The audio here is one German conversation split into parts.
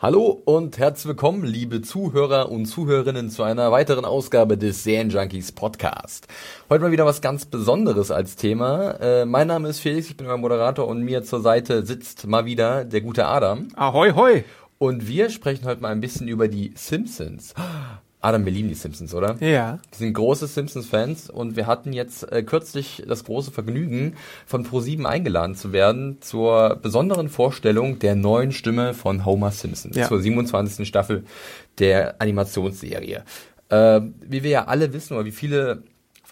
Hallo und herzlich willkommen, liebe Zuhörer und Zuhörerinnen, zu einer weiteren Ausgabe des Serienjunkies Podcast. Heute mal wieder was ganz Besonderes als Thema. Äh, mein Name ist Felix, ich bin euer Moderator und mir zur Seite sitzt mal wieder der gute Adam. Ahoi, hoi! Und wir sprechen heute mal ein bisschen über die Simpsons. Adam, wir lieben die Simpsons, oder? Ja. Wir sind große Simpsons-Fans und wir hatten jetzt äh, kürzlich das große Vergnügen, von Pro7 eingeladen zu werden zur besonderen Vorstellung der neuen Stimme von Homer Simpson, Ja. zur 27. Staffel der Animationsserie. Äh, wie wir ja alle wissen, oder wie viele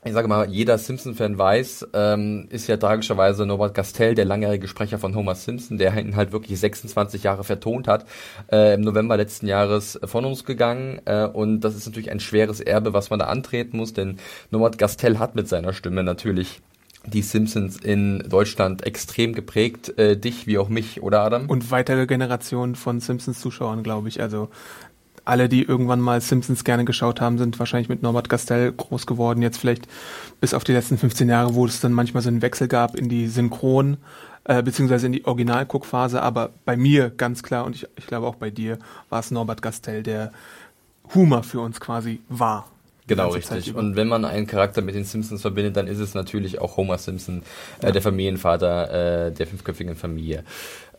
ich sage mal, jeder Simpson-Fan weiß, ähm, ist ja tragischerweise Norbert Gastel, der langjährige Sprecher von Homer Simpson, der ihn halt wirklich 26 Jahre vertont hat, äh, im November letzten Jahres von uns gegangen. Äh, und das ist natürlich ein schweres Erbe, was man da antreten muss, denn Norbert Gastel hat mit seiner Stimme natürlich die Simpsons in Deutschland extrem geprägt, äh, dich wie auch mich, oder Adam? Und weitere Generationen von Simpsons-Zuschauern, glaube ich. Also alle, die irgendwann mal Simpsons gerne geschaut haben, sind wahrscheinlich mit Norbert Gastel groß geworden. Jetzt vielleicht bis auf die letzten 15 Jahre, wo es dann manchmal so einen Wechsel gab in die Synchron, äh, beziehungsweise in die Originalguckphase. Aber bei mir ganz klar, und ich, ich glaube auch bei dir, war es Norbert Gastel, der Humor für uns quasi war. Genau, richtig. Und wenn man einen Charakter mit den Simpsons verbindet, dann ist es natürlich auch Homer Simpson, äh, der Familienvater äh, der fünfköpfigen Familie.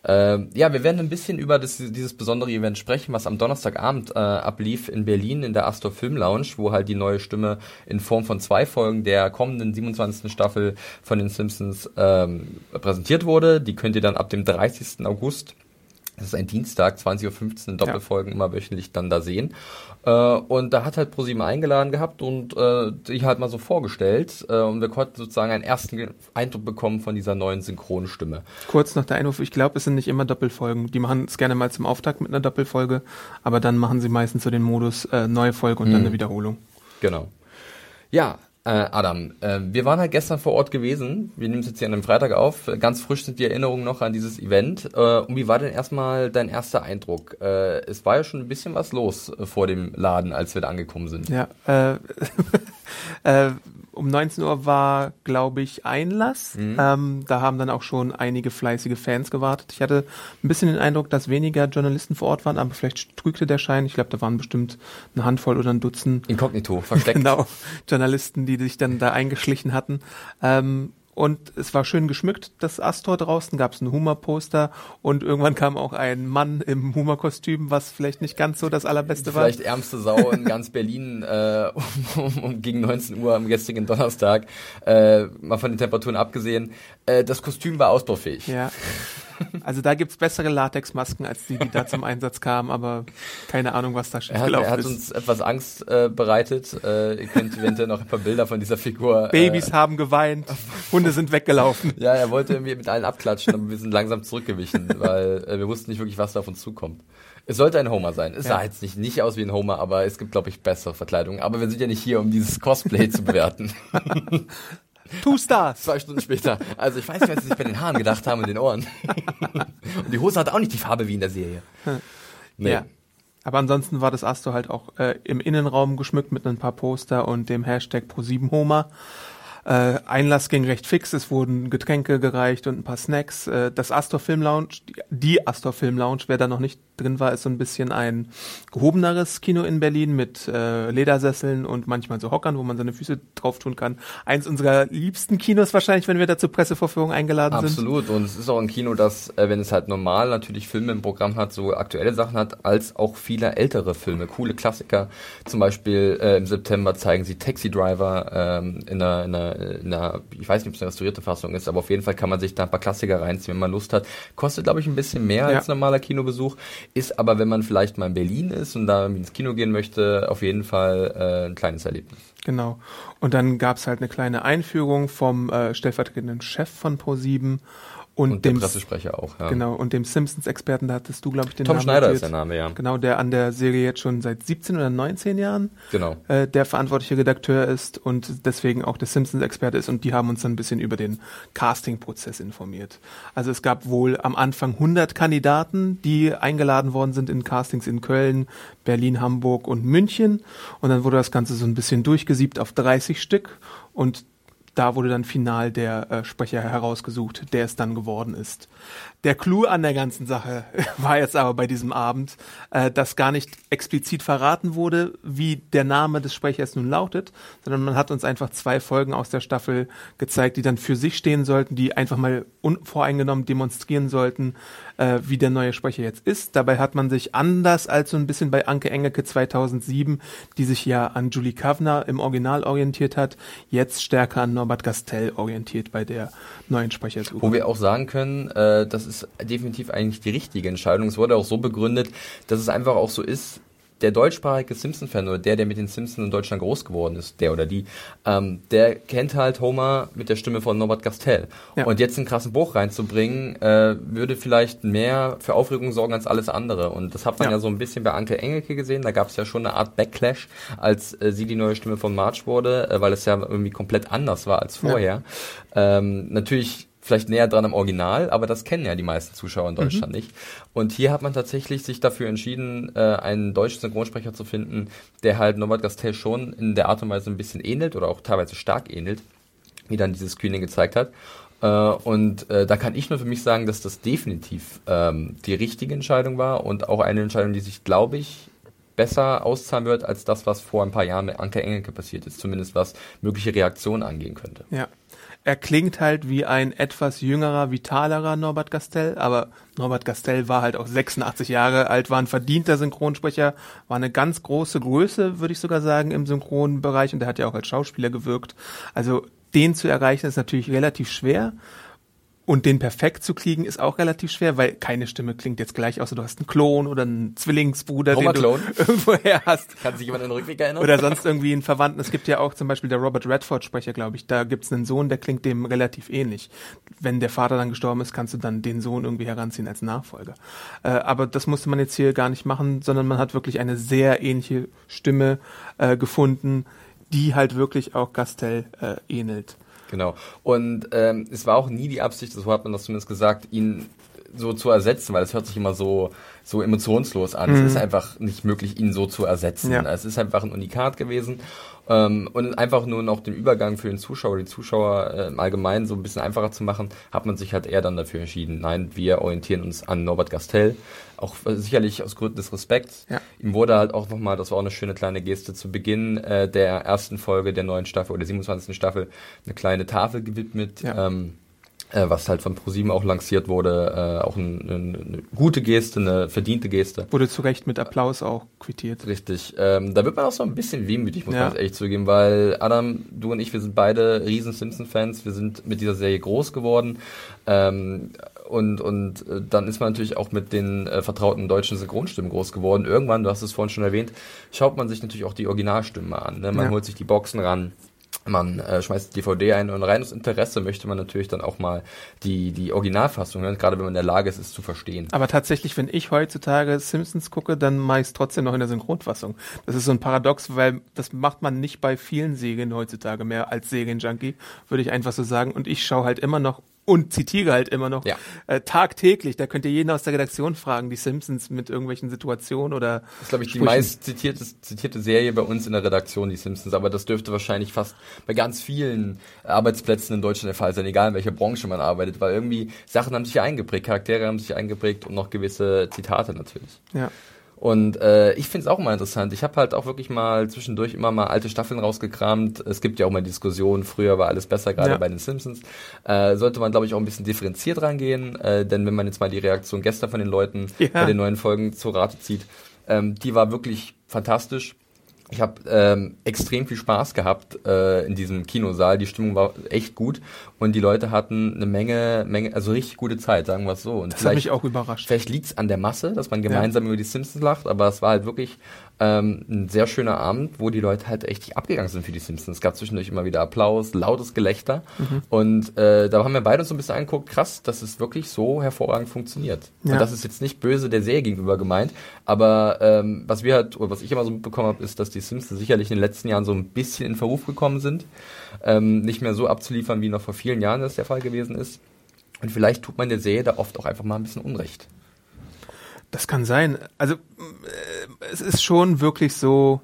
Ähm, ja, wir werden ein bisschen über das, dieses besondere Event sprechen, was am Donnerstagabend äh, ablief in Berlin in der Astor Film Lounge, wo halt die neue Stimme in Form von zwei Folgen der kommenden 27. Staffel von den Simpsons ähm, präsentiert wurde. Die könnt ihr dann ab dem 30. August das ist ein Dienstag, 20.15 Uhr, Doppelfolgen immer wöchentlich dann da sehen. Äh, und da hat halt ProSieben eingeladen gehabt und äh, die halt mal so vorgestellt. Äh, und wir konnten sozusagen einen ersten Eindruck bekommen von dieser neuen Synchronstimme. Kurz noch der Einwurf, ich glaube, es sind nicht immer Doppelfolgen. Die machen es gerne mal zum Auftakt mit einer Doppelfolge, aber dann machen sie meistens so den Modus äh, neue Folge und dann eine Wiederholung. Genau. Ja, Adam, äh, wir waren halt gestern vor Ort gewesen. Wir nehmen es jetzt hier an einem Freitag auf. Ganz frisch sind die Erinnerungen noch an dieses Event. Äh, und wie war denn erstmal dein erster Eindruck? Äh, es war ja schon ein bisschen was los äh, vor dem Laden, als wir da angekommen sind. Ja, äh, äh, um 19 Uhr war, glaube ich, Einlass. Ähm, da haben dann auch schon einige fleißige Fans gewartet. Ich hatte ein bisschen den Eindruck, dass weniger Journalisten vor Ort waren, aber vielleicht trügte der Schein. Ich glaube, da waren bestimmt eine Handvoll oder ein Dutzend Inkognito, versteckt. Genau, Journalisten, die sich dann da eingeschlichen hatten. Ähm, und es war schön geschmückt, das Astor draußen, gab es ein Humor-Poster und irgendwann kam auch ein Mann im Humor-Kostüm, was vielleicht nicht ganz so das allerbeste war. Vielleicht ärmste Sau in ganz Berlin äh, um, um, um gegen 19 Uhr am gestrigen Donnerstag, äh, mal von den Temperaturen abgesehen. Äh, das Kostüm war ausbaufähig. Ja. Also da gibt's bessere Latexmasken als die, die da zum Einsatz kamen, aber keine Ahnung, was da schiefgelaufen er hat ist. uns etwas Angst äh, bereitet. Äh, ihr könnt eventuell noch ein paar Bilder von dieser Figur. Babys Äh, haben geweint, Hunde sind weggelaufen. ja, er wollte irgendwie mit allen abklatschen, aber wir sind langsam zurückgewichen, weil äh, wir wussten nicht wirklich, was da auf uns zukommt. Es sollte ein Homer sein. Es Ja. sah jetzt nicht, nicht aus wie ein Homer, aber es gibt, glaube ich, bessere Verkleidungen. Aber wir sind ja nicht hier, um dieses Cosplay zu bewerten. Two Stars. Zwei Stunden später. Also ich weiß nicht, was sie sich bei den Haaren gedacht haben und den Ohren. und die Hose hat auch nicht die Farbe wie in der Serie. Nee. Ja. Aber ansonsten war das Astor halt auch äh, im Innenraum geschmückt mit ein paar Poster und dem Hashtag Pro7Homer. Äh, Einlass ging recht fix, es wurden Getränke gereicht und ein paar Snacks. Äh, das Astor Film Lounge, die, Astor Film Lounge, wer da noch nicht drin war, ist so ein bisschen ein gehobeneres Kino in Berlin mit äh, Ledersesseln und manchmal so Hockern, wo man seine Füße drauf tun kann. Eins unserer liebsten Kinos wahrscheinlich, wenn wir da zur Pressevorführung eingeladen sind. Absolut. Und es ist auch ein Kino, das, äh, wenn es halt normal natürlich Filme im Programm hat, so aktuelle Sachen hat, als auch viele ältere Filme, coole Klassiker. Zum Beispiel äh, im September zeigen sie Taxi Driver ähm, in, einer, in, einer, in einer, ich weiß nicht, ob es eine restaurierte Fassung ist, aber auf jeden Fall kann man sich da ein paar Klassiker reinziehen, wenn man Lust hat. Kostet, glaube ich, ein bisschen mehr ja. als normaler Kinobesuch, ist aber, wenn man vielleicht mal in Berlin ist und da ins Kino gehen möchte, auf jeden Fall äh, ein kleines Erlebnis. Genau. Und dann gab es halt eine kleine Einführung vom äh, stellvertretenden Chef von Pro7 und, und dem Pressesprecher auch, ja. Genau, und dem Simpsons-Experten, da hattest du, glaube ich, den Tom Namen Schneider notiert. ist der Name, ja. Genau, der an der Serie jetzt schon seit 17 oder 19 Jahren genau. äh, der verantwortliche Redakteur ist und deswegen auch der Simpsons-Experte ist und die haben uns dann ein bisschen über den Casting-Prozess informiert. Also es gab wohl am Anfang 100 Kandidaten, die eingeladen worden sind in Castings in Köln, Berlin, Hamburg und München und dann wurde das Ganze so ein bisschen durchgesiebt auf 30 Stück und da wurde dann final der äh, Sprecher herausgesucht, der es dann geworden ist. Der Clou an der ganzen Sache war jetzt aber bei diesem Abend, äh, dass gar nicht explizit verraten wurde, wie der Name des Sprechers nun lautet, sondern man hat uns einfach zwei Folgen aus der Staffel gezeigt, die dann für sich stehen sollten, die einfach mal unvoreingenommen demonstrieren sollten, äh, wie der neue Sprecher jetzt ist. Dabei hat man sich anders als so ein bisschen bei Anke Engelke 2007, die sich ja an Julie Kavner im Original orientiert hat, jetzt stärker an Norbert Gastel orientiert bei der neuen Sprechersuche. Wo wir auch sagen können, äh, dass ist definitiv eigentlich die richtige Entscheidung. Es wurde auch so begründet, dass es einfach auch so ist, der deutschsprachige Simpson-Fan oder der, der mit den Simpsons in Deutschland groß geworden ist, der oder die, ähm, der kennt halt Homer mit der Stimme von Norbert Gastel. Ja. Und jetzt einen krassen Bruch reinzubringen, äh, würde vielleicht mehr für Aufregung sorgen als alles andere. Und das hat man ja, ja so ein bisschen bei Anke Engelke gesehen. Da gab es ja schon eine Art Backlash, als äh, sie die neue Stimme von March wurde, äh, weil es ja irgendwie komplett anders war als vorher. Ja. Ähm, natürlich vielleicht näher dran am Original, aber das kennen ja die meisten Zuschauer in mhm. Deutschland mhm. nicht. Und hier hat man tatsächlich sich dafür entschieden, äh, einen deutschen Synchronsprecher zu finden, der halt Norbert Gastel schon in der Art und Weise ein bisschen ähnelt oder auch teilweise stark ähnelt, wie dann dieses Screening gezeigt hat. Äh, und äh, da kann ich nur für mich sagen, dass das definitiv ähm, die richtige Entscheidung war und auch eine Entscheidung, die sich, glaube ich, besser auszahlen wird als das, was vor ein paar Jahren mit Anke Engelke passiert ist, zumindest was mögliche Reaktionen angehen könnte. Ja er klingt halt wie ein etwas jüngerer, vitalerer Norbert Gastel, aber Norbert Gastel war halt auch 86 Jahre alt, war ein verdienter Synchronsprecher, war eine ganz große Größe, würde ich sogar sagen, im Synchronbereich und der hat ja auch als Schauspieler gewirkt. Also den zu erreichen ist natürlich relativ schwer. Und den perfekt zu kriegen ist auch relativ schwer, weil keine Stimme klingt jetzt gleich, außer du hast einen Klon oder einen Zwillingsbruder, den du irgendwoher hast. Kann sich jemand in den Rückweg erinnern? Oder sonst irgendwie einen Verwandten. Es gibt ja auch zum Beispiel der Robert Redford-Sprecher, glaube ich. Da gibt's einen Sohn, der klingt dem relativ ähnlich. Wenn der Vater dann gestorben ist, kannst du dann den Sohn irgendwie heranziehen als Nachfolger. Äh, aber das musste man jetzt hier gar nicht machen, sondern man hat wirklich eine sehr ähnliche Stimme äh, gefunden, die halt wirklich auch Gastel äh, ähnelt. Genau. Und ähm, es war auch nie die Absicht, so hat man das zumindest gesagt, ihn so zu ersetzen, weil es hört sich immer so so emotionslos an. Mhm. Es ist einfach nicht möglich, ihn so zu ersetzen. Ja. Es ist einfach ein Unikat gewesen ähm, und einfach nur noch den Übergang für den Zuschauer, die Zuschauer äh, im Allgemeinen so ein bisschen einfacher zu machen, hat man sich halt eher dann dafür entschieden. Nein, wir orientieren uns an Norbert Gastel, auch äh, sicherlich aus Gründen des Respekts. Ja. Ihm wurde halt auch nochmal, das war auch eine schöne kleine Geste, zu Beginn äh, der ersten Folge der neuen Staffel oder der 27. Staffel eine kleine Tafel gewidmet. Ja. Ähm, äh, was halt von ProSieben auch lanciert wurde, äh, auch ein, ein, eine gute Geste, eine verdiente Geste. Wurde zu Recht mit Applaus auch quittiert. Richtig. Ähm, da wird man auch so ein bisschen wehmütig, muss ja. man echt zugeben, weil Adam, du und ich, wir sind beide riesen Simpson-Fans, wir sind mit dieser Serie groß geworden. Ähm, und, und äh, dann ist man natürlich auch mit den äh, vertrauten deutschen Synchronstimmen groß geworden. Irgendwann, du hast es vorhin schon erwähnt, schaut man sich natürlich auch die Originalstimmen an. Ne? Man ja. holt sich die Boxen ran man äh, schmeißt die DVD ein und rein aus Interesse möchte man natürlich dann auch mal die, die Originalfassung hören, gerade wenn man in der Lage ist, es zu verstehen. Aber tatsächlich, wenn ich heutzutage Simpsons gucke, dann mache ich es trotzdem noch in der Synchronfassung. Das ist so ein Paradox, weil das macht man nicht bei vielen Serien heutzutage mehr als Serienjunkie, würde ich einfach so sagen. Und ich schaue halt immer noch und zitiere halt immer noch ja. äh, tagtäglich. Da könnt ihr jeden aus der Redaktion fragen, die Simpsons mit irgendwelchen Situationen oder. Das ist, glaube ich, die meist zitierte, zitierte Serie bei uns in der Redaktion, die Simpsons. Aber das dürfte wahrscheinlich fast bei ganz vielen Arbeitsplätzen in Deutschland der Fall sein, egal in welcher Branche man arbeitet, weil irgendwie Sachen haben sich eingeprägt, Charaktere haben sich eingeprägt und noch gewisse Zitate natürlich. Ja. Und äh, ich finde es auch mal interessant. Ich habe halt auch wirklich mal zwischendurch immer mal alte Staffeln rausgekramt. Es gibt ja auch mal Diskussionen, früher war alles besser, gerade ja. bei den Simpsons. Äh, sollte man, glaube ich, auch ein bisschen differenziert rangehen, äh, denn wenn man jetzt mal die Reaktion gestern von den Leuten ja. bei den neuen Folgen zu Rate zieht, ähm, die war wirklich fantastisch. Ich habe ähm, extrem viel Spaß gehabt äh, in diesem Kinosaal. Die Stimmung war echt gut und die Leute hatten eine Menge, Menge, also richtig gute Zeit, sagen wir es so. Und das hat mich auch überrascht. Vielleicht liegt's an der Masse, dass man gemeinsam ja. über die Simpsons lacht, aber es war halt wirklich ähm, ein sehr schöner Abend, wo die Leute halt echt abgegangen sind für die Simpsons. Es gab zwischendurch immer wieder Applaus, lautes Gelächter. Mhm. Und äh, da haben wir beide uns so ein bisschen angeguckt, krass, dass es wirklich so hervorragend funktioniert. Ja. Und das ist jetzt nicht böse der Serie gegenüber gemeint, aber ähm, was wir halt, oder was ich immer so mitbekommen habe, ist, dass die Simpsons sicherlich in den letzten Jahren so ein bisschen in Verruf gekommen sind. Ähm, nicht mehr so abzuliefern, wie noch vor vielen Jahren das der Fall gewesen ist. Und vielleicht tut man der Serie da oft auch einfach mal ein bisschen Unrecht. Das kann sein. Also äh, es ist schon wirklich so.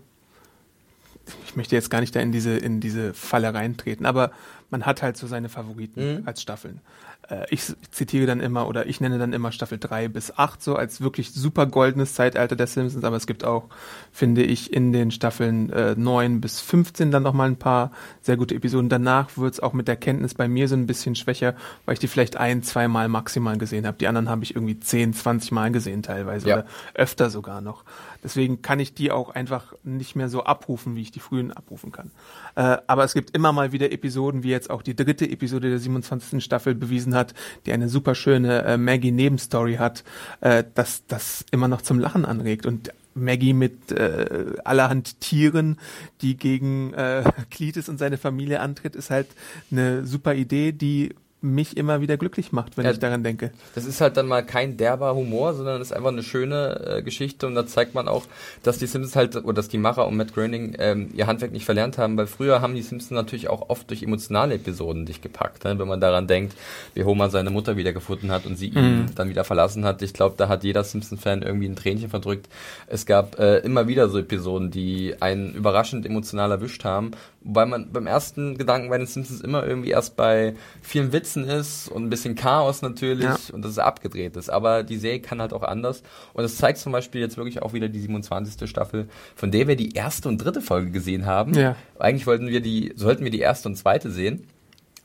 Ich möchte jetzt gar nicht da in diese in diese Falle reintreten, aber man hat halt so seine Favoriten mhm. als Staffeln. Äh, ich zitiere dann immer oder ich nenne dann immer Staffel 3 bis 8 so als wirklich super goldenes Zeitalter der Simpsons, aber es gibt auch, finde ich, in den Staffeln äh, 9 bis 15 dann nochmal ein paar sehr gute Episoden. Danach wird es auch mit der Kenntnis bei mir so ein bisschen schwächer, weil ich die vielleicht ein, zwei Mal maximal gesehen habe. Die anderen habe ich irgendwie 10, 20 Mal gesehen teilweise ja. oder öfter sogar noch. Deswegen kann ich die auch einfach nicht mehr so abrufen, wie ich die frühen abrufen kann. Äh, aber es gibt immer mal wieder Episoden, wie jetzt auch die dritte Episode der 27. Staffel bewiesen hat, die eine super schöne äh, Maggie-Nebenstory hat, äh, dass das immer noch zum Lachen anregt. Und Maggie mit äh, allerhand Tieren, die gegen äh, Cletus und seine Familie antritt, ist halt eine super Idee, die mich immer wieder glücklich macht, wenn ja, ich daran denke. Das ist halt dann mal kein derber Humor, sondern es ist einfach eine schöne äh, Geschichte und da zeigt man auch, dass die Simpsons halt, oder dass die Macher und Matt Groening ähm, ihr Handwerk nicht verlernt haben, weil früher haben die Simpsons natürlich auch oft durch emotionale Episoden dich gepackt, ne? wenn man daran denkt, wie Homer seine Mutter wiedergefunden hat und sie mhm. ihn dann wieder verlassen hat. Ich glaube, da hat jeder Simpsons-Fan irgendwie ein Tränchen verdrückt. Es gab äh, immer wieder so Episoden, die einen überraschend emotional erwischt haben, wobei man beim ersten Gedanken bei den Simpsons immer irgendwie erst bei vielen Witzen Blitzen ist und ein bisschen Chaos natürlich ja. und dass es abgedreht ist. Aber die Serie kann halt auch anders. Und es zeigt zum Beispiel jetzt wirklich auch wieder die 27. Staffel, von der wir die erste und dritte Folge gesehen haben. Ja. Eigentlich wollten wir die, sollten wir die erste und zweite sehen.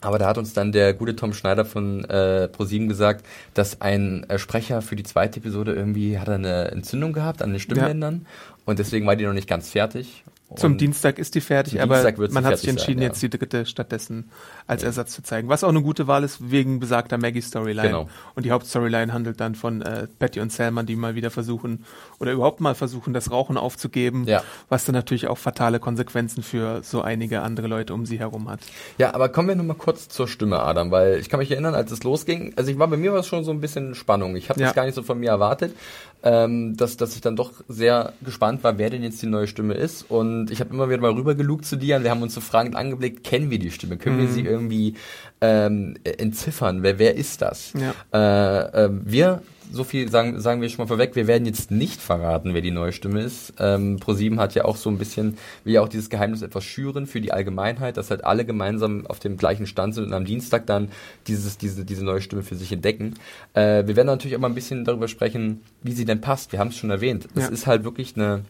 Aber da hat uns dann der gute Tom Schneider von äh, ProSieben gesagt, dass ein äh, Sprecher für die zweite Episode irgendwie hat eine Entzündung gehabt an den Stimmbändern ja. und deswegen war die noch nicht ganz fertig. Zum Dienstag ist die fertig, aber man hat sich entschieden, sein, ja. jetzt die dritte stattdessen als ja. Ersatz zu zeigen. Was auch eine gute Wahl ist, wegen besagter Maggie-Storyline. Genau. Und die Hauptstoryline handelt dann von äh, Patty und Selma, die mal wieder versuchen oder überhaupt mal versuchen, das Rauchen aufzugeben, ja. was dann natürlich auch fatale Konsequenzen für so einige andere Leute um sie herum hat. Ja, aber kommen wir nur mal kurz zur Stimme, Adam, weil ich kann mich erinnern, als es losging, also ich war bei mir war es schon so ein bisschen Spannung. Ich habe das gar nicht so von mir erwartet, ähm, dass, dass ich dann doch sehr gespannt war, wer denn jetzt die neue Stimme ist und und ich habe immer wieder mal rüber gelugt zu dir und wir haben uns so fragend angeblickt, kennen wir die Stimme? Können mhm. wir sie irgendwie ähm, entziffern? Wer, wer ist das? Ja. Äh, äh, wir so viel sagen, sagen wir schon mal vorweg, wir werden jetzt nicht verraten, wer die neue Stimme ist. Ähm, ProSieben hat ja auch so ein bisschen, will ja auch dieses Geheimnis etwas schüren für die Allgemeinheit, dass halt alle gemeinsam auf dem gleichen Stand sind und am Dienstag dann dieses, diese, diese neue Stimme für sich entdecken. Äh, wir werden natürlich auch mal ein bisschen darüber sprechen, wie sie denn passt. Wir haben es schon erwähnt. Es ja. ist halt wirklich eine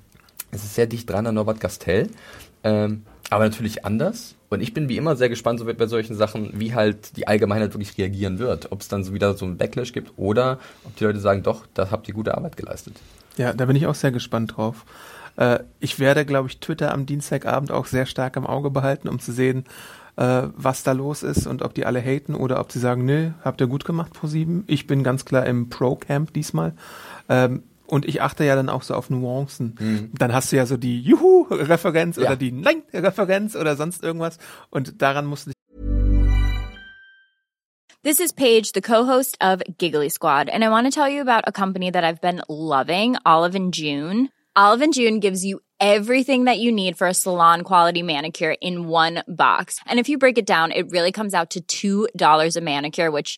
es ist sehr dicht dran an Norbert Gastel, ähm, aber natürlich anders. Und ich bin wie immer sehr gespannt so bei solchen Sachen, wie halt die Allgemeinheit wirklich reagieren wird. Ob es dann so wieder so ein Backlash gibt oder ob die Leute sagen, doch, da habt ihr gute Arbeit geleistet. Ja, da bin ich auch sehr gespannt drauf. Äh, ich werde, glaube ich, Twitter am Dienstagabend auch sehr stark im Auge behalten, um zu sehen, äh, was da los ist und ob die alle haten oder ob sie sagen, nö, habt ihr gut gemacht, Pro 7. Ich bin ganz klar im Pro-Camp diesmal. Ähm, und ich achte ja dann auch so auf Nuancen. Mhm. Dann hast du ja so die Juhu-Referenz ja. oder die Nein-Referenz oder sonst irgendwas. Und daran musst du This is Paige, the co-host of Giggly Squad, and I want to tell you about a company that I've been loving, Olive and June. Olive and June gives you everything that you need for a salon quality manicure in one box. And if you break it down, it really comes out to $2 a manicure, which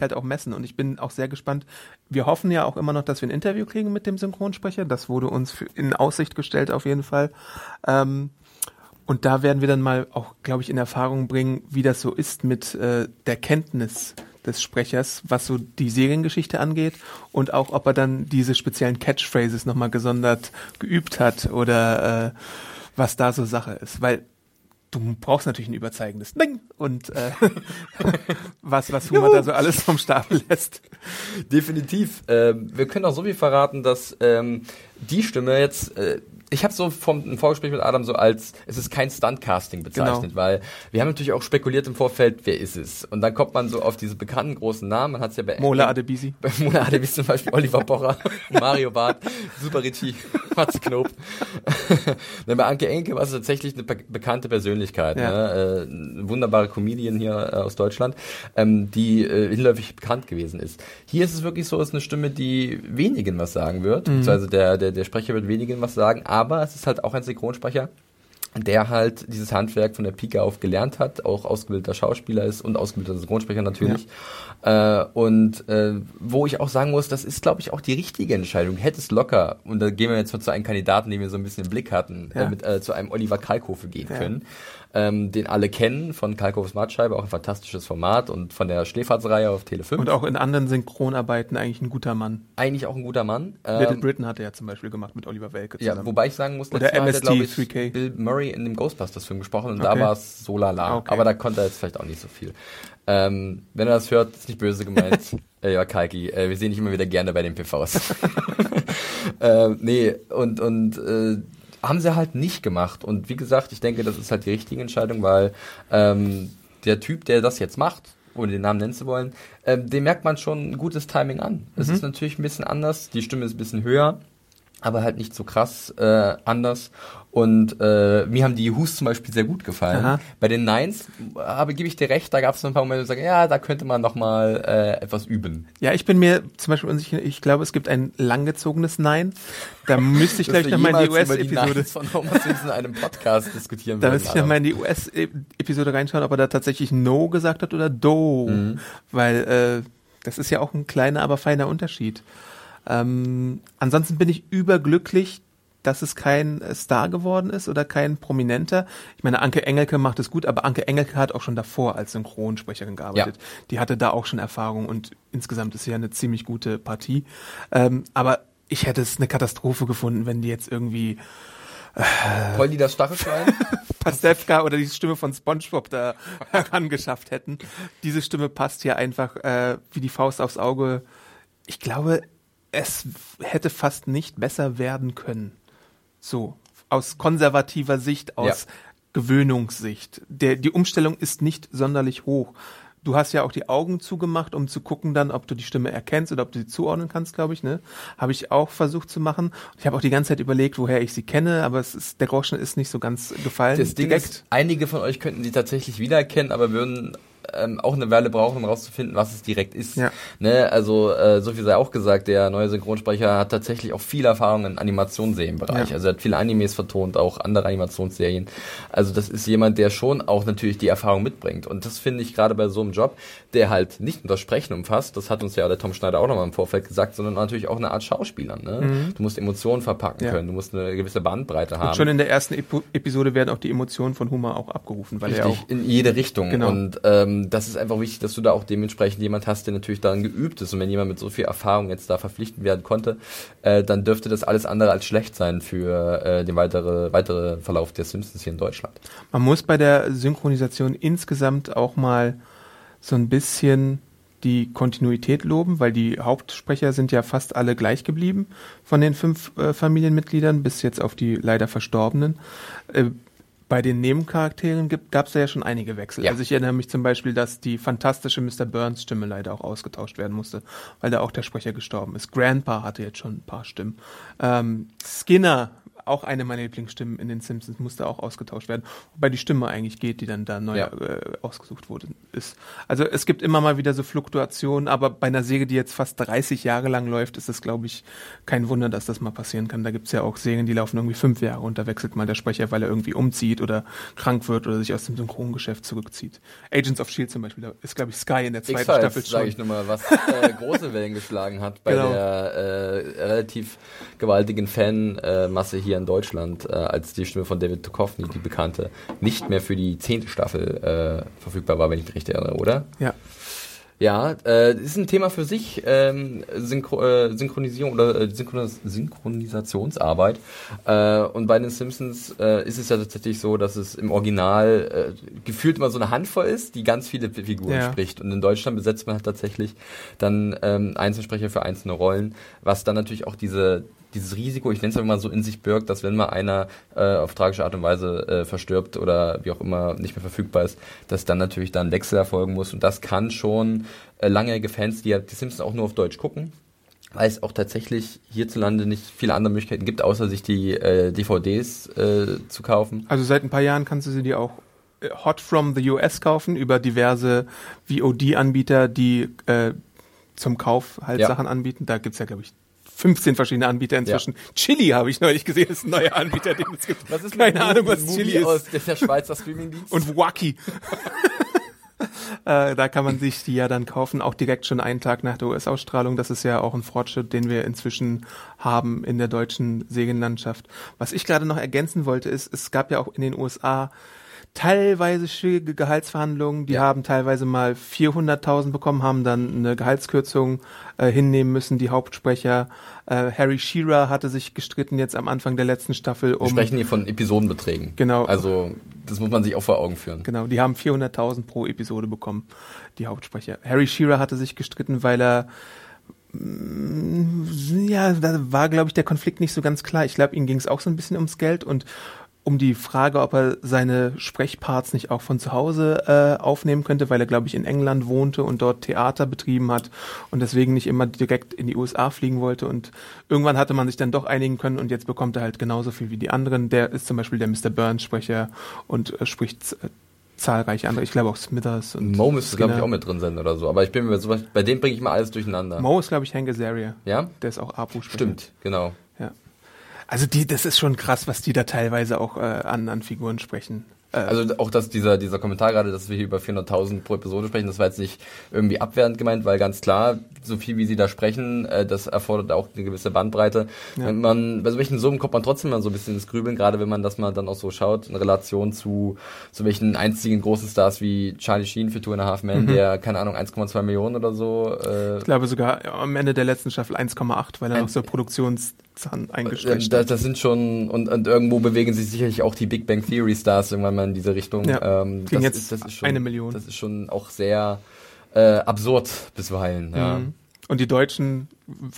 Halt auch messen. Und ich bin auch sehr gespannt. Wir hoffen ja auch immer noch, dass wir ein Interview kriegen mit dem Synchronsprecher. Das wurde uns in Aussicht gestellt auf jeden Fall. Ähm, und da werden wir dann mal auch, glaube ich, in Erfahrung bringen, wie das so ist mit äh, der Kenntnis des Sprechers, was so die Seriengeschichte angeht und auch, ob er dann diese speziellen Catchphrases nochmal gesondert geübt hat oder äh, was da so Sache ist. Weil du brauchst natürlich ein überzeugendes Ding und äh, was, was Humor da so alles vom Stapel lässt. Definitiv. Ähm, wir können auch so viel verraten, dass ähm, die Stimme jetzt äh, ich habe so vom Vorgespräch mit Adam so als es ist kein Stuntcasting bezeichnet, genau. weil wir haben natürlich auch spekuliert im Vorfeld, wer ist es? Und dann kommt man so auf diese bekannten großen Namen. Man hat es ja bei Mola Adebisi, bei Mola Adebisi zum Beispiel Oliver Pocher, Mario Barth, Super Ricci, Mats Knob. Dann bei Anke Enke war es tatsächlich eine bekannte Persönlichkeit, ja. ne? äh, eine wunderbare Comedian hier äh, aus Deutschland, ähm, die äh, hinläufig bekannt gewesen ist. Hier ist es wirklich so, es ist eine Stimme, die wenigen was sagen wird, mhm. beziehungsweise der, der, der Sprecher wird wenigen was sagen, aber es ist halt auch ein Synchronsprecher, der halt dieses Handwerk von der Pike auf gelernt hat, auch ausgebildeter Schauspieler ist und ausgebildeter Synchronsprecher natürlich. Ja. Äh, und äh, wo ich auch sagen muss, das ist, glaube ich, auch die richtige Entscheidung. Hätte es locker, und da gehen wir jetzt mal zu einem Kandidaten, den wir so ein bisschen im Blick hatten, ja. äh, mit, äh, zu einem Oliver Kalkofe gehen ja. können ähm, den alle kennen von Kalkofs Mattscheibe, auch ein fantastisches Format und von der Schläferzreihe auf Tele 5. Und auch in anderen Synchronarbeiten eigentlich ein guter Mann. Eigentlich auch ein guter Mann. Ähm, Little Britain hat er ja zum Beispiel gemacht mit Oliver Welke zusammen. Ja, wobei ich sagen muss, Oder MST, hat er, ich, 3K. Bill Murray in dem Ghostbusters-Film gesprochen und okay. da war es so lala. Okay. Aber da konnte er jetzt vielleicht auch nicht so viel. Ähm, wenn er das hört, ist nicht böse gemeint. äh, ja, Kalki, äh, wir sehen dich immer wieder gerne bei den PVs. äh, nee, und, und äh, haben sie halt nicht gemacht. Und wie gesagt, ich denke, das ist halt die richtige Entscheidung, weil ähm, der Typ, der das jetzt macht, ohne den Namen nennen zu wollen, ähm, dem merkt man schon ein gutes Timing an. Es mhm. ist natürlich ein bisschen anders, die Stimme ist ein bisschen höher, aber halt nicht so krass äh, anders. Und äh, mir haben die Who's zum Beispiel sehr gut gefallen. Aha. Bei den Nines habe gebe ich dir recht, da gab es ein paar Momente, wo ich sage, ja, da könnte man noch mal äh, etwas üben. Ja, ich bin mir zum Beispiel unsicher, ich glaube, es gibt ein langgezogenes Nein. Da müsste ich gleich nochmal in die US-Episode von Homer Simpson in einem Podcast diskutieren Da müsste ich nochmal in die US-Episode reinschauen, ob er da tatsächlich No gesagt hat oder Do. Mhm. Weil äh, das ist ja auch ein kleiner, aber feiner Unterschied. Ähm, ansonsten bin ich überglücklich, dass es kein Star geworden ist oder kein Prominenter. Ich meine, Anke Engelke macht es gut, aber Anke Engelke hat auch schon davor als Synchronsprecherin gearbeitet. Ja. Die hatte da auch schon Erfahrung und insgesamt ist sie ja eine ziemlich gute Partie. Ähm, aber ich hätte es eine Katastrophe gefunden, wenn die jetzt irgendwie äh, Polly das Stachelschwein? Pastewka oder die Stimme von SpongeBob da herangeschafft hätten. Diese Stimme passt hier einfach äh, wie die Faust aufs Auge. Ich glaube, es hätte fast nicht besser werden können. So, aus konservativer Sicht, aus ja. Gewöhnungssicht. Der, die Umstellung ist nicht sonderlich hoch. Du hast ja auch die Augen zugemacht, um zu gucken dann, ob du die Stimme erkennst oder ob du sie zuordnen kannst, glaube ich, ne? Habe ich auch versucht zu machen. Ich habe auch die ganze Zeit überlegt, woher ich sie kenne, aber es ist, der Groschen ist nicht so ganz gefallen. Das Ding direkt. ist, einige von euch könnten sie tatsächlich wiedererkennen, aber würden ähm, auch eine Weile brauchen, um rauszufinden, was es direkt ist. Ja. Ne? Also äh, so viel sei auch gesagt, der neue Synchronsprecher hat tatsächlich auch viel Erfahrung im Animationsserienbereich. Ja. Also er hat viele Animes vertont, auch andere Animationsserien. Also das ist jemand, der schon auch natürlich die Erfahrung mitbringt. Und das finde ich gerade bei so einem Job, der halt nicht nur das Sprechen umfasst, das hat uns ja der Tom Schneider auch nochmal im Vorfeld gesagt, sondern natürlich auch eine Art Schauspieler. Ne? Mhm. Du musst Emotionen verpacken ja. können, du musst eine gewisse Bandbreite haben. Und schon in der ersten Ep Episode werden auch die Emotionen von Humor auch abgerufen, weil Richtig, er auch in jede Richtung. Genau. Und ähm, das ist einfach wichtig, dass du da auch dementsprechend jemand hast, der natürlich daran geübt ist. Und wenn jemand mit so viel Erfahrung jetzt da verpflichtet werden konnte, äh, dann dürfte das alles andere als schlecht sein für äh, den weitere, weitere Verlauf der Simpsons hier in Deutschland. Man muss bei der Synchronisation insgesamt auch mal so ein bisschen die Kontinuität loben, weil die Hauptsprecher sind ja fast alle gleich geblieben von den fünf äh, Familienmitgliedern bis jetzt auf die leider Verstorbenen. Äh, bei den Nebencharakteren gab es ja schon einige Wechsel. Ja. Also ich erinnere mich zum Beispiel, dass die fantastische Mr. Burns Stimme leider auch ausgetauscht werden musste, weil da auch der Sprecher gestorben ist. Grandpa hatte jetzt schon ein paar Stimmen. Ähm, Skinner auch eine meiner Lieblingsstimmen in den Simpsons, musste auch ausgetauscht werden. Wobei die Stimme eigentlich geht, die dann da neu Ja. äh, ausgesucht wurde. Ist. Also es gibt immer mal wieder so Fluktuationen, aber bei einer Serie, die jetzt fast 30 Jahre lang läuft, ist es, glaube ich, kein Wunder, dass das mal passieren kann. Da gibt es ja auch Serien, die laufen irgendwie fünf Jahre und da wechselt mal der Sprecher, weil er irgendwie umzieht oder krank wird oder sich aus dem Synchrongeschäft zurückzieht. Agents of Shield zum Beispiel, da ist, glaube ich, Sky in der zweiten Staffel schon. sage ich nur mal, was äh, große Wellen geschlagen hat bei Genau. der äh, relativ gewaltigen Fanmasse hier in Deutschland, äh, als die Stimme von David Duchovny, die bekannte, nicht mehr für die zehnte Staffel äh, verfügbar war, wenn ich mich richtig erinnere, oder? Ja. Ja, äh, ist ein Thema für sich, ähm, Synchro äh, Synchronisierung oder äh, Synchronis Synchronisationsarbeit. Äh, und bei den Simpsons äh, ist es ja tatsächlich so, dass es im Original äh, gefühlt immer so eine Handvoll ist, die ganz viele Figuren Ja. spricht. Und in Deutschland besetzt man halt tatsächlich dann ähm, Einzelsprecher für einzelne Rollen, was dann natürlich auch diese dieses Risiko, ich nenne es mal so in sich birgt, dass wenn mal einer äh, auf tragische Art und Weise äh, verstirbt oder wie auch immer nicht mehr verfügbar ist, dass dann natürlich dann ein Wechsel erfolgen muss. Und das kann schon äh, langjährige Fans, die ja die Simpsons auch nur auf Deutsch gucken, weil es auch tatsächlich hierzulande nicht viele andere Möglichkeiten gibt, außer sich die äh, DVDs äh, zu kaufen. Also seit ein paar Jahren kannst du sie dir auch äh, hot from the US kaufen über diverse VOD-Anbieter, die äh, zum Kauf halt Ja. Sachen anbieten. Da gibt's ja, glaube ich, 15 verschiedene Anbieter inzwischen. Chili habe ich neulich gesehen, ist ein neuer Anbieter, den es gibt. Keine Ahnung, was Movie Chili ist. aus der Schweizer Streamingdienst? Und Wacky. äh, da kann man sich die ja dann kaufen, auch direkt schon einen Tag nach der US-Ausstrahlung. Das ist ja auch ein Fortschritt, den wir inzwischen haben in der deutschen Serienlandschaft. Was ich gerade noch ergänzen wollte, ist, es gab ja auch in den USA teilweise schwierige Gehaltsverhandlungen. Die Ja. haben teilweise mal 400.000 bekommen, haben dann eine Gehaltskürzung äh, hinnehmen müssen. Die Hauptsprecher äh, Harry Shearer hatte sich gestritten jetzt am Anfang der letzten Staffel Wir um sprechen hier von Episodenbeträgen. Genau. Also das muss man sich auch vor Augen führen. Genau, die haben 400.000 pro Episode bekommen, die Hauptsprecher. Harry Shearer hatte sich gestritten, weil er mm, ja, da war, glaube ich, der Konflikt nicht so ganz klar. Ich glaube, ihm ging es auch so ein bisschen ums Geld und um die Frage, ob er seine Sprechparts nicht auch von zu Hause äh, aufnehmen könnte, weil er, glaube ich, in England wohnte und dort Theater betrieben hat und deswegen nicht immer direkt in die USA fliegen wollte. Und irgendwann hatte man sich dann doch einigen können und jetzt bekommt er halt genauso viel wie die anderen. Der ist zum Beispiel der Mr. Burns-Sprecher und äh, spricht äh, zahlreiche andere. Ich glaube auch Smithers und Mo müsste, glaube ich, auch mit drin sein oder so. Aber ich bin mir so, bei dem bringe ich mal alles durcheinander. Mo ist, glaube ich, Hank Azaria. Ja? Der ist auch Apu-Sprecher. Stimmt, genau. Also die, das ist schon krass, was die da teilweise auch äh, an, an Figuren sprechen. Äh, Also auch dass dieser, dieser Kommentar gerade, dass wir hier über 400.000 pro Episode sprechen, das war jetzt nicht irgendwie abwertend gemeint, weil ganz klar, so viel wie sie da sprechen, äh, das erfordert auch eine gewisse Bandbreite. Ja. Wenn man, bei solchen Summen kommt man trotzdem mal so ein bisschen ins Grübeln, gerade wenn man das mal dann auch so schaut, in Relation zu, zu welchen einzigen großen Stars wie Charlie Sheen für Two and a Half Men, der, keine Ahnung, 1,2 Millionen oder so, äh, ich glaube sogar ja, am Ende der letzten Staffel 1,8, weil er noch so Produktionszahn Äh, eingestreckt Das, das sind schon, und, und irgendwo bewegen sich sicherlich auch die Big Bang Theory Stars irgendwann mal in diese Richtung. Ja, ähm, das jetzt ist, das ist schon, eine Million. Das ist schon auch sehr äh, absurd bisweilen. Ja. Mhm. Und die Deutschen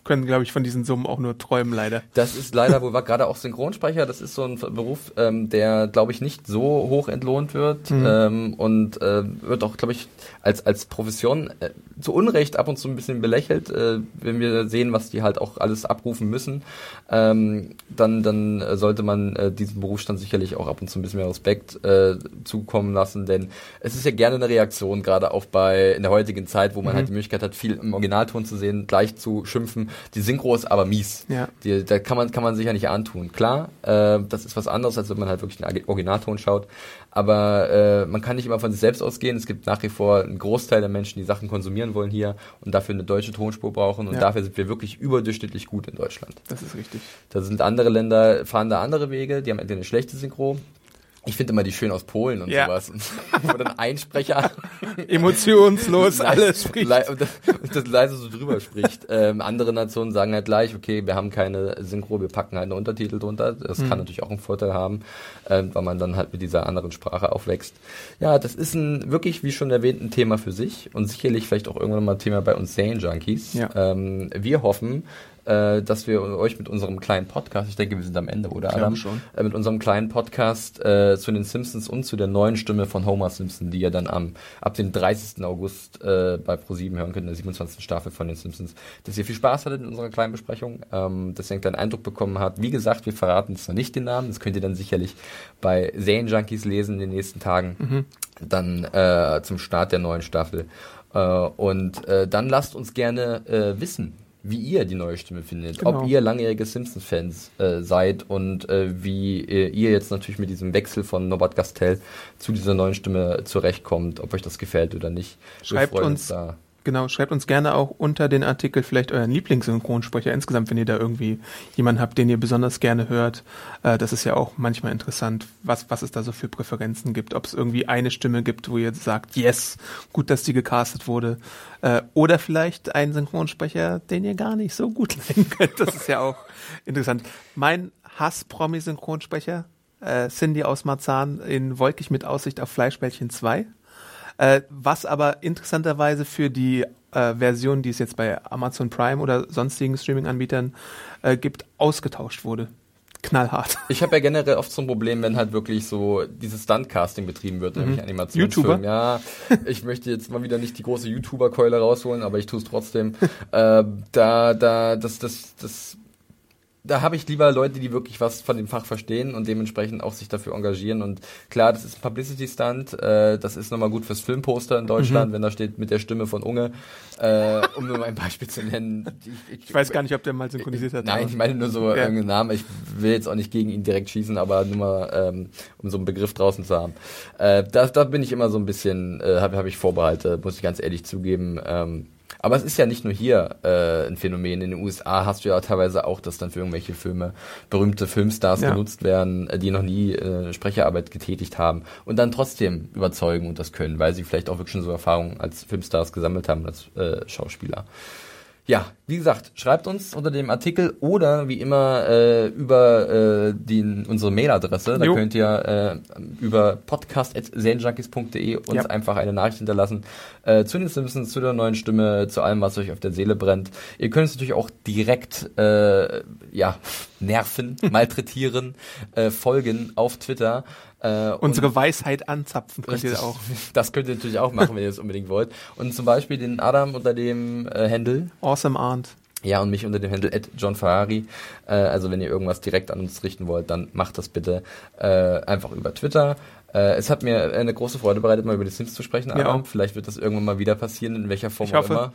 können, glaube ich, von diesen Summen auch nur träumen, leider. Das ist leider wohl gerade auch Synchronsprecher, das ist so ein Beruf, ähm, der, glaube ich, nicht so hoch entlohnt wird Mhm. ähm, und äh, wird auch, glaube ich, als, als Profession äh, zu Unrecht ab und zu ein bisschen belächelt, äh, wenn wir sehen, was die halt auch alles abrufen müssen, ähm, dann, dann sollte man äh, diesem Berufsstand sicherlich auch ab und zu ein bisschen mehr Respekt äh, zukommen lassen, denn es ist ja gerne eine Reaktion, gerade auch bei in der heutigen Zeit, wo man Mhm. halt die Möglichkeit hat, viel im Originalton zu sehen, gleich zu schimpfen. Die Synchro ist aber mies. Ja. Die, da kann man, kann man sich ja nicht antun. Klar, äh, das ist was anderes, als wenn man halt wirklich den Originalton schaut. Aber äh, man kann nicht immer von sich selbst ausgehen. Es gibt nach wie vor einen Großteil der Menschen, die Sachen konsumieren wollen hier und dafür eine deutsche Tonspur brauchen. Und Ja. dafür sind wir wirklich überdurchschnittlich gut in Deutschland. Das ist richtig. Da sind andere Länder, fahren da andere Wege, die haben entweder eine schlechte Synchro. Ich finde immer die schön aus Polen und Ja. sowas. Wo dann ein Sprecher Emotionslos, alles spricht. Und das, das leise so drüber spricht. Ähm, andere Nationen sagen halt gleich, okay, wir haben keine Synchro, wir packen halt eine Untertitel drunter. Das Mhm. kann natürlich auch einen Vorteil haben, ähm, weil man dann halt mit dieser anderen Sprache aufwächst. Ja, das ist ein wirklich, wie schon erwähnt, ein Thema für sich und sicherlich vielleicht auch irgendwann mal Thema bei uns Serienjunkies. Ja. Ähm, wir hoffen, äh, dass wir euch mit unserem kleinen Podcast, ich denke, wir sind am Ende, oder Adam? schon. Äh, mit unserem kleinen Podcast äh, zu den Simpsons und zu der neuen Stimme von Homer Simpson, die ihr dann am ab dem 30. August äh, bei Pro7 hören könnt, in der 27. Staffel von den Simpsons, dass ihr viel Spaß hattet in unserer kleinen Besprechung, ähm, dass ihr einen kleinen Eindruck bekommen habt. Wie gesagt, wir verraten jetzt noch nicht den Namen, das könnt ihr dann sicherlich bei Serienjunkies lesen in den nächsten Tagen, dann äh, zum Start der neuen Staffel. Äh, und äh, dann lasst uns gerne äh, wissen, wie ihr die neue Stimme findet. Genau. Ob ihr langjährige Simpsons-Fans äh, seid und äh, wie äh, ihr jetzt natürlich mit diesem Wechsel von Norbert Gastel zu dieser neuen Stimme zurechtkommt, ob euch das gefällt oder nicht. Wir Schreibt uns- da. Genau, schreibt uns gerne auch unter den Artikel vielleicht euren Lieblingssynchronsprecher insgesamt, wenn ihr da irgendwie jemanden habt, den ihr besonders gerne hört. Äh, das ist ja auch manchmal interessant, was, was es da so für Präferenzen gibt. Ob es irgendwie eine Stimme gibt, wo ihr sagt, yes, gut, dass die gecastet wurde. Äh, oder vielleicht einen Synchronsprecher, den ihr gar nicht so gut leiden könnt. Das ist ja auch interessant. Mein Hass-Promi-Synchronsprecher, äh, Cindy aus Marzahn in Wolkig mit Aussicht auf Fleischbällchen 2. Äh, was aber interessanterweise für die äh, Version, die es jetzt bei Amazon Prime oder sonstigen Streaming-Anbietern äh, gibt, ausgetauscht wurde. Knallhart. Ich habe ja generell oft so ein Problem, wenn halt wirklich so dieses Stunt-Casting betrieben wird, nämlich Mhm. Animationsfilm. YouTuber? Ja, ich möchte jetzt mal wieder nicht die große YouTuber-Keule rausholen, aber ich tue es trotzdem. äh, da, da, das, das, das, da habe ich lieber Leute, die wirklich was von dem Fach verstehen und dementsprechend auch sich dafür engagieren. Und klar, das ist ein Publicity-Stunt, äh, das ist nochmal gut fürs Filmposter in Mhm. Deutschland, wenn da steht mit der Stimme von Unge, äh, um nur mal ein Beispiel zu nennen. Ich weiß gar nicht, ob der mal synchronisiert hat. Nein, aber- ich meine nur so Ja. irgendeinen Namen. Ich will jetzt auch nicht gegen ihn direkt schießen, aber nur mal, ähm, um so einen Begriff draußen zu haben. Äh, da, da bin ich immer so ein bisschen, äh, habe hab ich Vorbehalte, muss ich ganz ehrlich zugeben. Ähm, aber es ist ja nicht nur hier äh, ein Phänomen. In den USA hast du ja teilweise auch, dass dann für irgendwelche Filme berühmte Filmstars Ja. genutzt werden, äh, die noch nie äh, Sprecherarbeit getätigt haben und dann trotzdem überzeugen und das können, weil sie vielleicht auch wirklich schon so Erfahrungen als Filmstars gesammelt haben, als äh, Schauspieler. Ja, wie gesagt, schreibt uns unter dem Artikel oder wie immer äh, über äh, die, unsere Mailadresse. Da Jo. könnt ihr äh, über podcast.serienjunkies.de uns Ja. einfach eine Nachricht hinterlassen äh, zu den Simpsons, zu der neuen Stimme, zu allem, was euch auf der Seele brennt. Ihr könnt es natürlich auch direkt äh, ja, nerven, malträtieren, äh, folgen auf Twitter. Äh, Unsere Weisheit anzapfen könnt ihr Richtig. auch. Das könnt ihr natürlich auch machen, wenn ihr es unbedingt wollt. Und zum Beispiel den Adam unter dem äh, Handle Awesome Arndt. ja, und mich unter dem Handle John Ferrari. Äh, also wenn ihr irgendwas direkt an uns richten wollt, dann macht das bitte äh, einfach über Twitter. Äh, es hat mir eine große Freude bereitet, mal über die Sims zu sprechen, Ja. Adam. Vielleicht wird das irgendwann mal wieder passieren, in welcher Form Ich auch hoffe. immer.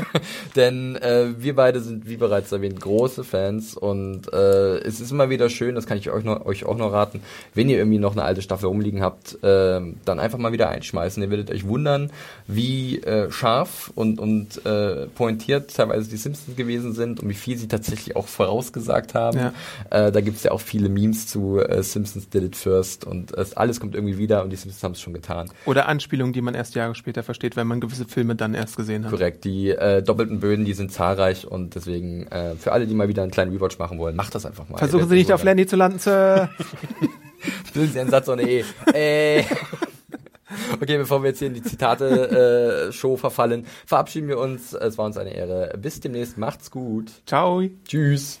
Denn äh, wir beide sind, wie bereits erwähnt, große Fans und äh, es ist immer wieder schön, das kann ich euch, noch, euch auch noch raten, wenn ihr irgendwie noch eine alte Staffel rumliegen habt, äh, dann einfach mal wieder einschmeißen. Ihr werdet euch wundern, wie äh, scharf und, und äh, pointiert teilweise die Simpsons gewesen sind und wie viel sie tatsächlich auch vorausgesagt haben. Ja. Äh, da gibt's ja auch viele Memes zu Simpsons did it first und es, alles kommt irgendwie wieder und die Simpsons haben es schon getan. Oder Anspielungen, die man erst Jahre später versteht, wenn man gewisse Filme dann erst gesehen hat. Korrekt, die äh, doppelten Böden, die sind zahlreich und deswegen äh, für alle, die mal wieder einen kleinen Rewatch machen wollen, macht das einfach mal. Versuchen Sie nicht auf Lenny zu landen, Sir. Bilden Sie einen Satz ohne E. äh. Okay, bevor wir jetzt hier in die Zitate-Show verfallen, verabschieden wir uns. Es war uns eine Ehre. Bis demnächst. Macht's gut. Ciao. Tschüss.